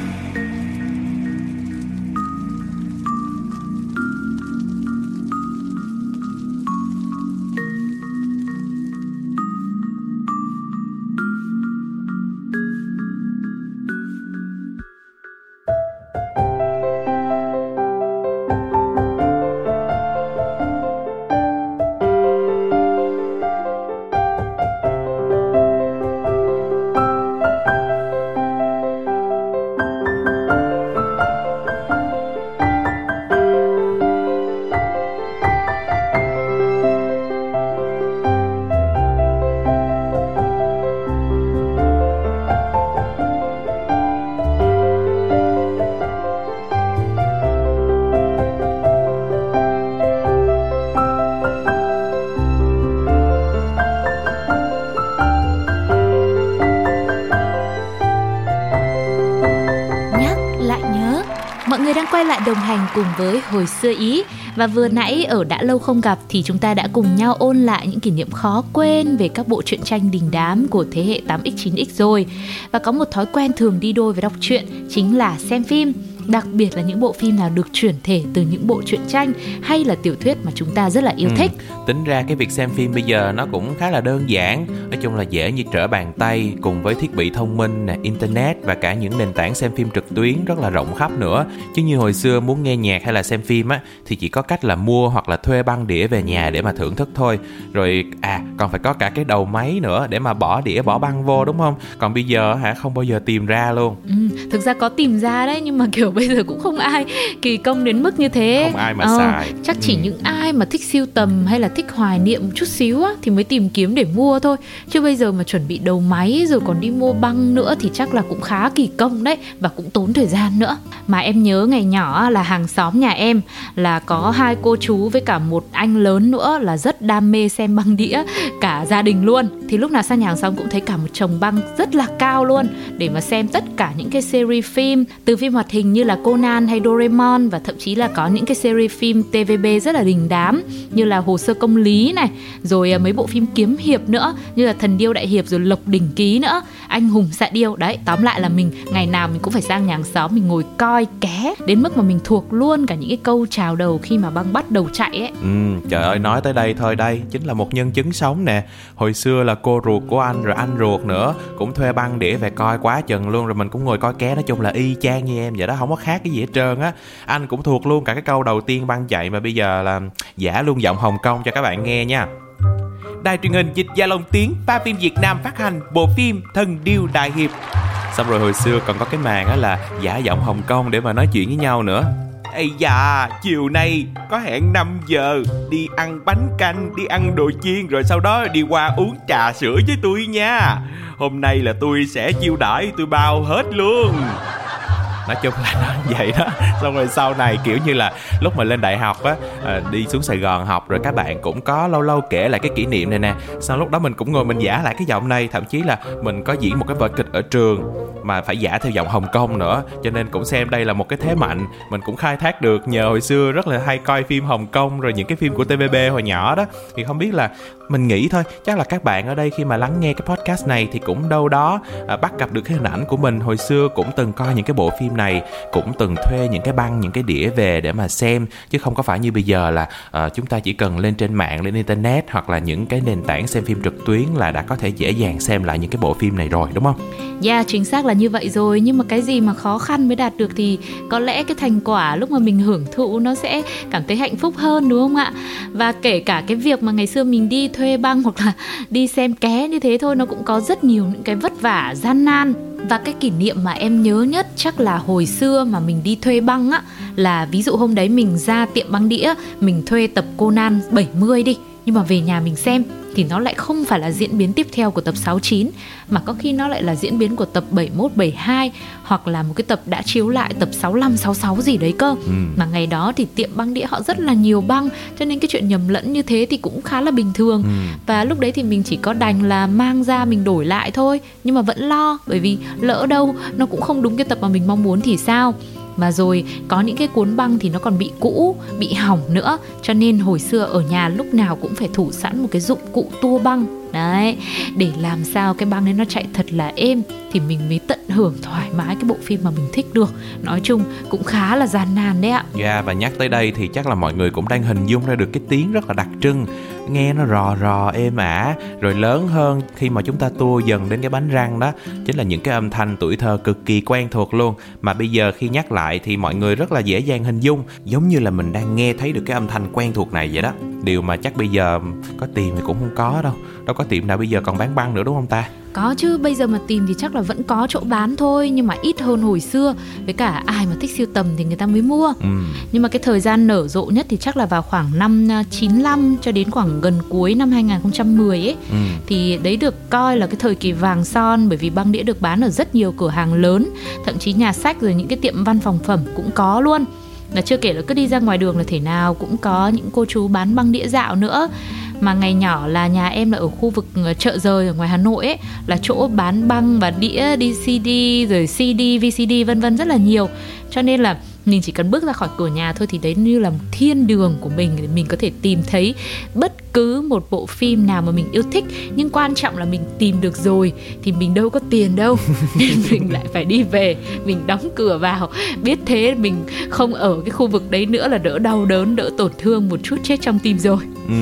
Mọi người đang quay lại đồng hành cùng với hồi xưa ý. Và vừa nãy ở đã lâu không gặp thì chúng ta đã cùng nhau ôn lại những kỷ niệm khó quên về các bộ truyện tranh đình đám của thế hệ 8x 9x rồi. Và có một thói quen thường đi đôi với đọc truyện, chính là xem phim đặc biệt là những bộ phim nào được chuyển thể từ những bộ truyện tranh hay là tiểu thuyết mà chúng ta rất là yêu ừ. thích. Tính ra cái việc xem phim bây giờ nó cũng khá là đơn giản, nói chung là dễ như trở bàn tay cùng với thiết bị thông minh nè, internet và cả những nền tảng xem phim trực tuyến rất là rộng khắp nữa. Chứ như hồi xưa muốn nghe nhạc hay là xem phim á thì chỉ có cách là mua hoặc là thuê băng đĩa về nhà để mà thưởng thức thôi. Rồi à còn phải có cả cái đầu máy nữa để mà bỏ đĩa bỏ băng vô đúng không? Còn bây giờ hả không bao giờ tìm ra luôn. Ừ, thực ra có tìm ra đấy nhưng mà kiểu bây giờ cũng không ai kỳ công đến mức như thế. Không ai mà ờ, xài. chắc chỉ ừ. những ai mà thích siêu tầm hay là thích hoài niệm một chút xíu á thì mới tìm kiếm để mua thôi. Chứ bây giờ mà chuẩn bị đầu máy rồi còn đi mua băng nữa thì chắc là cũng khá kỳ công đấy và cũng tốn thời gian nữa. Mà em nhớ ngày nhỏ là hàng xóm nhà em là có hai cô chú với cả một anh lớn nữa là rất đam mê xem băng đĩa cả gia đình luôn. Thì lúc nào sang nhà hàng xóm cũng thấy cả một chồng băng rất là cao luôn. Để mà xem tất cả những cái series phim từ phim hoạt hình như là Conan hay Doraemon và thậm chí là có những cái series phim TVB rất là đình đám như là Hồ sơ công lý này, rồi à, mấy bộ phim kiếm hiệp nữa như là Thần điêu đại hiệp rồi Lộc đỉnh ký nữa, Anh hùng xạ điêu. Đấy, tóm lại là mình ngày nào mình cũng phải sang nhà hàng xóm mình ngồi coi ké đến mức mà mình thuộc luôn cả những cái câu chào đầu khi mà băng bắt đầu chạy ấy. Ừ, trời ơi nói tới đây thôi đây, chính là một nhân chứng sống nè. Hồi xưa là cô ruột của anh rồi anh ruột nữa cũng thuê băng đĩa về coi quá chừng luôn rồi mình cũng ngồi coi ké nói chung là y chang như em vậy đó, không có khác cái gì hết trơn á. Anh cũng thuộc luôn cả cái câu đầu tiên băng chạy mà bây giờ là giả luôn giọng hồng kông cho các bạn nghe nha. Đài truyền hình dịch gia long tiếng ba phim việt nam phát hành bộ phim thần điêu đại hiệp. Xong rồi hồi xưa còn có cái màn á là giả giọng hồng kông để mà nói chuyện với nhau nữa. Ây da, chiều nay có hẹn 5 giờ Đi ăn bánh canh, đi ăn đồ chiên Rồi sau đó đi qua uống trà sữa với tôi nha. Hôm nay là tôi sẽ chiêu đãi tôi bao hết luôn nói chung là nó vậy đó. Xong rồi sau này kiểu như là lúc mà lên đại học á à, đi xuống sài gòn học rồi các bạn cũng có lâu lâu kể lại cái kỷ niệm này nè. Sau lúc đó mình cũng ngồi mình giả lại cái giọng này thậm chí là mình có diễn một cái vở kịch ở trường mà phải giả theo giọng hồng kông nữa. Cho nên cũng xem đây là một cái thế mạnh. Mình cũng khai thác được nhờ hồi xưa rất là hay coi phim hồng kông rồi những cái phim của tvb hồi nhỏ đó. Thì không biết là mình nghĩ thôi chắc là các bạn ở đây khi mà lắng nghe cái podcast này thì cũng đâu đó à, bắt gặp được cái hình ảnh của mình. Hồi xưa cũng từng coi những cái bộ phim này cũng từng thuê những cái băng những cái đĩa về để mà xem chứ không có phải như bây giờ là uh, chúng ta chỉ cần lên trên mạng lên internet hoặc là những cái nền tảng xem phim trực tuyến là đã có thể dễ dàng xem lại những cái bộ phim này rồi đúng không? Dạ yeah, chính xác là như vậy rồi nhưng mà cái gì mà khó khăn mới đạt được thì có lẽ cái thành quả lúc mà mình hưởng thụ nó sẽ cảm thấy hạnh phúc hơn đúng không ạ? Và kể cả cái việc mà ngày xưa mình đi thuê băng hoặc là đi xem ké như thế thôi nó cũng có rất nhiều những cái vất vả gian nan và cái kỷ niệm mà em nhớ nhất chắc là hồi xưa mà mình đi thuê băng á, là ví dụ hôm đấy mình ra tiệm băng đĩa, mình thuê tập Conan 70 đi. Nhưng mà về nhà mình xem thì nó lại không phải là diễn biến tiếp theo của tập 69 mà có khi nó lại là diễn biến của tập 71 72 hoặc là một cái tập đã chiếu lại tập 65 66 gì đấy cơ. Ừ. Mà ngày đó thì tiệm băng đĩa họ rất là nhiều băng cho nên cái chuyện nhầm lẫn như thế thì cũng khá là bình thường. Ừ. Và lúc đấy thì mình chỉ có đành là mang ra mình đổi lại thôi nhưng mà vẫn lo bởi vì lỡ đâu nó cũng không đúng cái tập mà mình mong muốn thì sao mà rồi, có những cái cuốn băng thì nó còn bị cũ, bị hỏng nữa. Cho nên hồi xưa ở nhà lúc nào cũng phải thủ sẵn một cái dụng cụ tua băng đấy. Để làm sao cái băng đấy nó chạy thật là êm thì mình mới tận hưởng thoải mái cái bộ phim mà mình thích được. Nói chung cũng khá là gian nan đấy ạ. Dạ yeah, và nhắc tới đây thì chắc là mọi người cũng đang hình dung ra được cái tiếng rất là đặc trưng. Nghe nó rò rò êm ả rồi lớn hơn khi mà chúng ta tua dần đến cái bánh răng đó. Chính là những cái âm thanh tuổi thơ cực kỳ quen thuộc luôn. Mà bây giờ khi nhắc lại thì mọi người rất là dễ dàng hình dung giống như là mình đang nghe thấy được cái âm thanh quen thuộc này vậy đó. Điều mà chắc bây giờ có tìm thì cũng không có đâu. Đâu có tiệm nào bây giờ còn bán băng nữa đúng không ta? Có chứ bây giờ mà tìm thì chắc là vẫn có chỗ bán thôi nhưng mà ít hơn hồi xưa. Với cả ai mà thích siêu tầm thì người ta mới mua. Ừ. nhưng mà cái thời gian nở rộ nhất thì chắc là vào khoảng năm 95 à, cho đến khoảng gần cuối năm 2010 ấy. Ừ. thì đấy được coi là cái thời kỳ vàng son bởi vì băng đĩa được bán ở rất nhiều cửa hàng lớn thậm chí nhà sách rồi những cái tiệm văn phòng phẩm cũng có luôn. Là chưa kể là cứ đi ra ngoài đường là thể nào cũng có những cô chú bán băng đĩa dạo nữa mà ngày nhỏ là nhà em là ở khu vực ờ, chợ rời ở ngoài Hà Nội ấy là chỗ bán băng và đĩa DVD rồi CD, VCD vân vân rất là nhiều. Cho nên là mình chỉ cần bước ra khỏi cửa nhà thôi thì đấy như là một thiên đường của mình để mình có thể tìm thấy bất cứ một bộ phim nào mà mình yêu thích. Nhưng quan trọng là mình tìm được rồi thì mình đâu có tiền đâu. Nên mình lại phải đi về mình đóng cửa vào. Biết thế mình không ở cái khu vực đấy nữa là đỡ đau đớn đỡ tổn thương một chút chết trong tim rồi. Ừ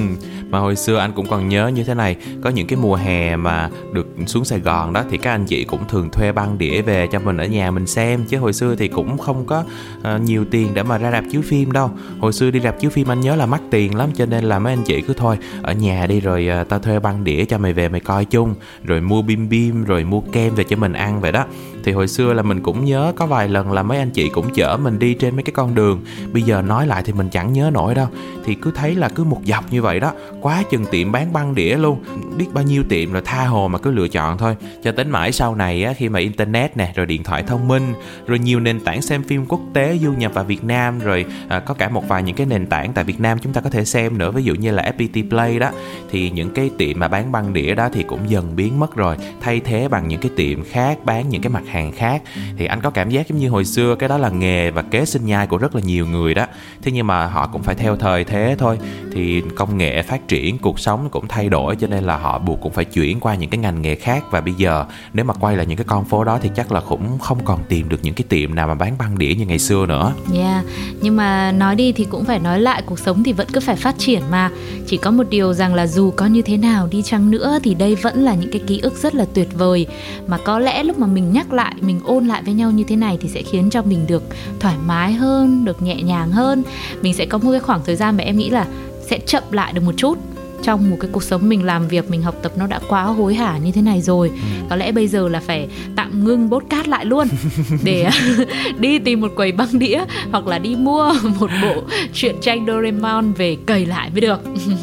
mà hồi xưa anh cũng còn nhớ như thế này có những cái mùa hè mà được xuống Sài Gòn đó thì các anh chị cũng thường thuê băng đĩa về cho mình ở nhà mình xem. Chứ hồi xưa thì cũng không có uh, nhiều tiền để mà ra rạp chiếu phim đâu. Hồi xưa đi rạp chiếu phim anh nhớ là mắc tiền lắm cho nên là mấy anh chị cứ thôi ở nhà đi rồi uh, tao thuê băng đĩa cho mày về mày coi chung rồi mua bim bim rồi mua kem về cho mình ăn. Vậy đó thì hồi xưa là mình cũng nhớ có vài lần là mấy anh chị cũng chở mình đi trên mấy cái con đường. Bây giờ nói lại thì mình chẳng nhớ nổi đâu. Thì cứ thấy là cứ một dọc như vậy đó quá chừng tiệm bán băng đĩa luôn. Biết bao nhiêu tiệm rồi tha hồ mà cứ lựa chọn thôi. Cho đến mãi sau này á khi mà internet nè rồi điện thoại thông minh rồi nhiều nền tảng xem phim quốc tế du nhập vào Việt Nam rồi à, có cả một vài những cái nền tảng tại Việt Nam chúng ta có thể xem nữa ví dụ như là FPT Play đó thì những cái tiệm mà bán băng đĩa đó thì cũng dần biến mất rồi. Thay thế bằng những cái tiệm khác bán những cái mặt hàng khác. Thì anh có cảm giác giống như hồi xưa cái đó là nghề và kế sinh nhai của rất là nhiều người đó. Thế nhưng mà họ cũng phải theo thời thế thôi. Thì công nghệ phát triển cuộc sống cũng thay đổi cho nên là họ buộc cũng phải chuyển qua những cái ngành nghề khác. Và bây giờ nếu mà quay lại những cái con phố đó thì chắc là cũng không còn tìm được những cái tiệm nào mà bán băng đĩa như ngày xưa nữa. Yeah, nhưng mà nói đi thì cũng phải nói lại cuộc sống thì vẫn cứ phải phát triển mà. Chỉ có một điều rằng là dù có như thế nào đi chăng nữa thì đây vẫn là những cái ký ức rất là tuyệt vời. Mà có lẽ lúc mà mình nhắc lại, mình ôn lại với nhau như thế này thì sẽ khiến cho mình được thoải mái hơn, được nhẹ nhàng hơn. Mình sẽ có một cái khoảng thời gian mà em nghĩ là sẽ chậm lại được một chút trong một cái cuộc sống mình làm việc mình học tập nó đã quá hối hả như thế này rồi ừ. có lẽ bây giờ là phải tạm ngưng bốt cát lại luôn để đi tìm một quầy băng đĩa hoặc là đi mua một bộ truyện tranh Doraemon về cầy lại mới được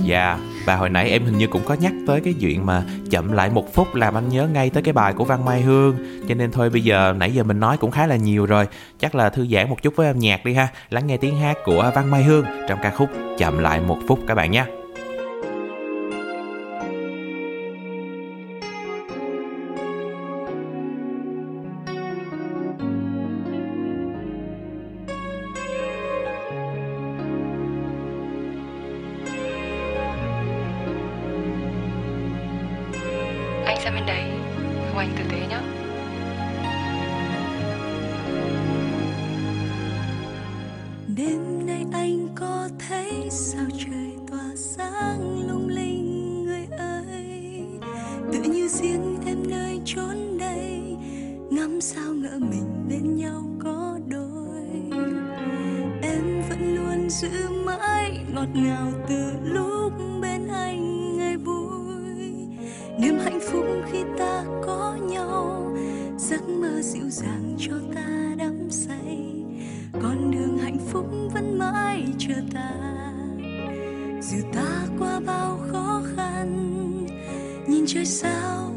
yeah và hồi nãy em hình như cũng có nhắc tới cái chuyện mà chậm lại một phút làm anh nhớ ngay tới cái bài của Văn Mai Hương. Cho nên thôi bây giờ nãy giờ mình nói cũng khá là nhiều rồi. Chắc là thư giãn một chút với âm nhạc đi ha. Lắng nghe tiếng hát của Văn Mai Hương trong ca khúc chậm lại một phút các bạn nhé. đêm nay anh có thấy sao trời tỏa sáng lung linh người ơi? Tự như riêng em nơi chốn đây, ngắm sao ngỡ mình bên nhau có đôi. Em vẫn luôn giữ mãi ngọt ngào từ lúc bên anh ngày vui. Niềm hạnh phúc khi ta có nhau, giấc mơ dịu dàng cho ta đắm say. Con đường phúc vẫn mãi chờ ta dù ta qua bao khó khăn nhìn trời sao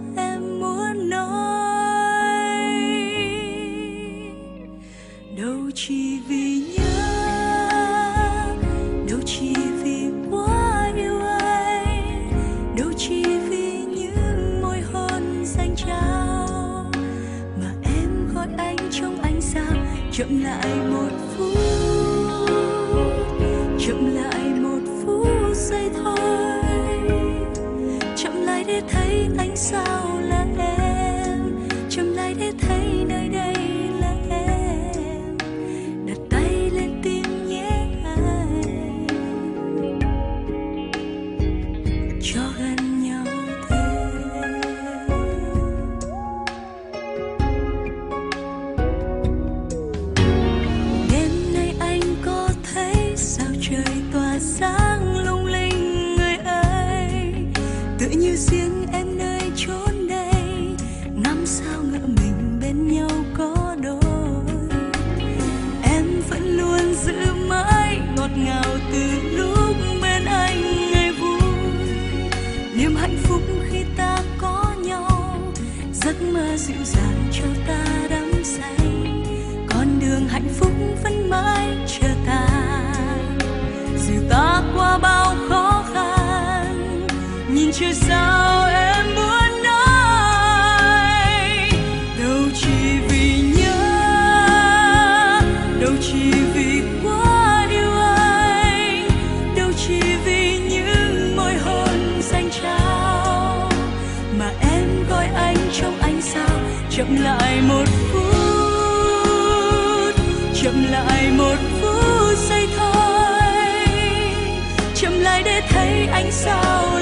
thấy ánh sao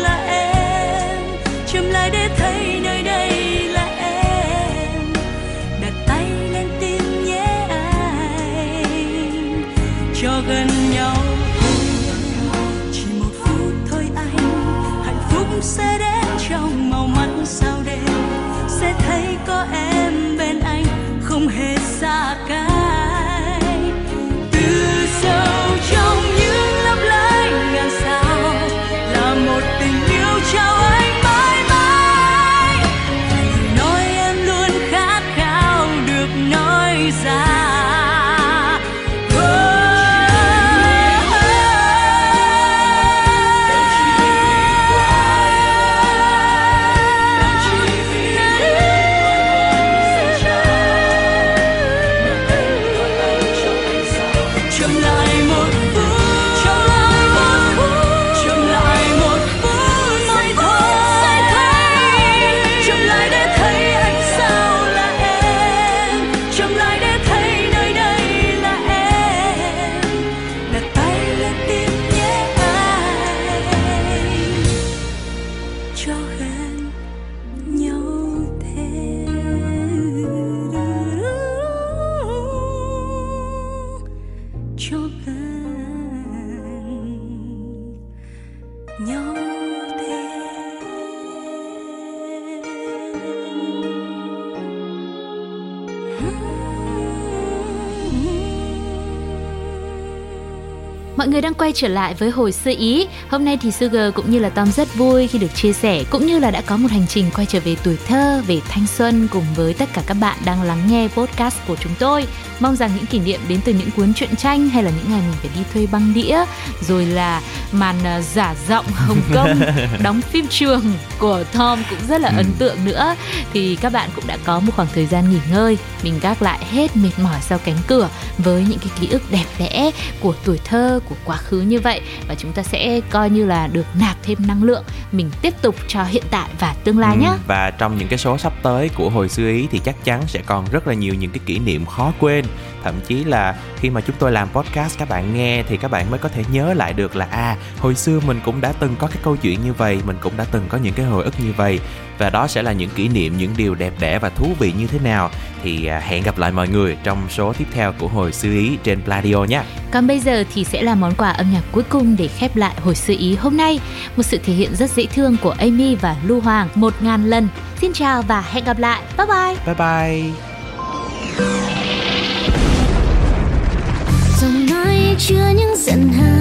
quay trở lại với hồi xưa ý. Hôm nay thì Sugar cũng như là Tom rất vui khi được chia sẻ cũng như là đã có một hành trình quay trở về tuổi thơ, về thanh xuân cùng với tất cả các bạn đang lắng nghe podcast của chúng tôi. Mong rằng những kỷ niệm đến từ những cuốn truyện tranh hay là những ngày mình phải đi thuê băng đĩa, rồi là màn à, giả giọng Hồng Kông, đóng phim trường của Tom cũng rất là ấn tượng nữa. Thì các bạn cũng đã có một khoảng thời gian nghỉ ngơi, mình gác lại hết mệt mỏi sau cánh cửa với những cái ký ức đẹp đẽ của tuổi thơ của quá khứ như vậy. Và chúng ta sẽ coi như là được nạp thêm năng lượng mình tiếp tục cho hiện tại và tương lai nhé Ừ, và trong những cái số sắp tới của hồi xưa ý thì chắc chắn sẽ còn rất là nhiều những cái kỷ niệm khó quên thậm chí là khi mà chúng tôi làm podcast các bạn nghe thì các bạn mới có thể nhớ lại được là à hồi xưa mình cũng đã từng có cái câu chuyện như vậy mình cũng đã từng có những cái hồi ức như vậy. Và đó sẽ là những kỷ niệm những điều đẹp đẽ và thú vị như thế nào thì à, hẹn gặp lại mọi người trong số tiếp theo của hồi xưa ý trên Pladio nhé. Còn bây giờ thì sẽ là món quà âm nhạc cuối cùng để khép lại hồi xưa ý hôm nay. Một sự thể hiện rất dễ thương của Amy và Lưu Hoàng một ngàn lần. Xin chào và hẹn gặp lại. Bye bye. Bye bye chứa những giận hờn.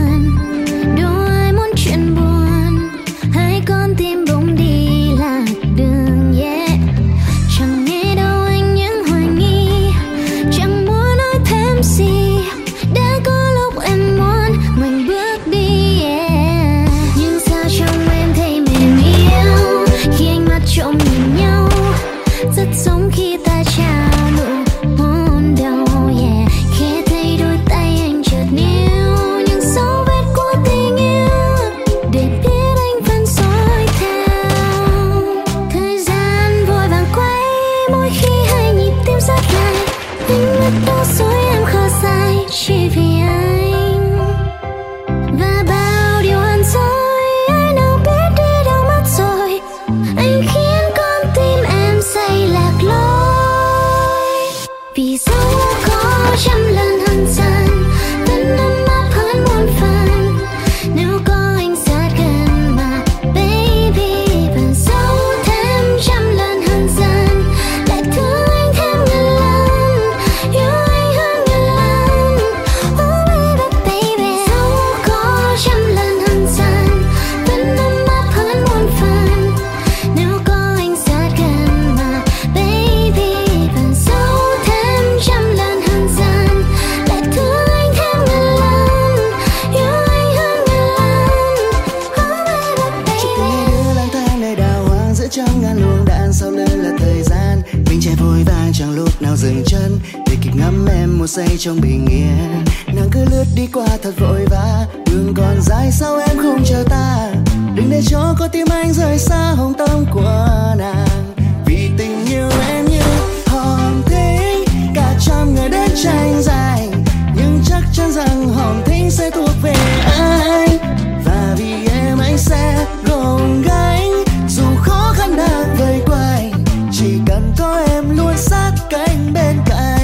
Có em luôn sát cánh bên cạnh.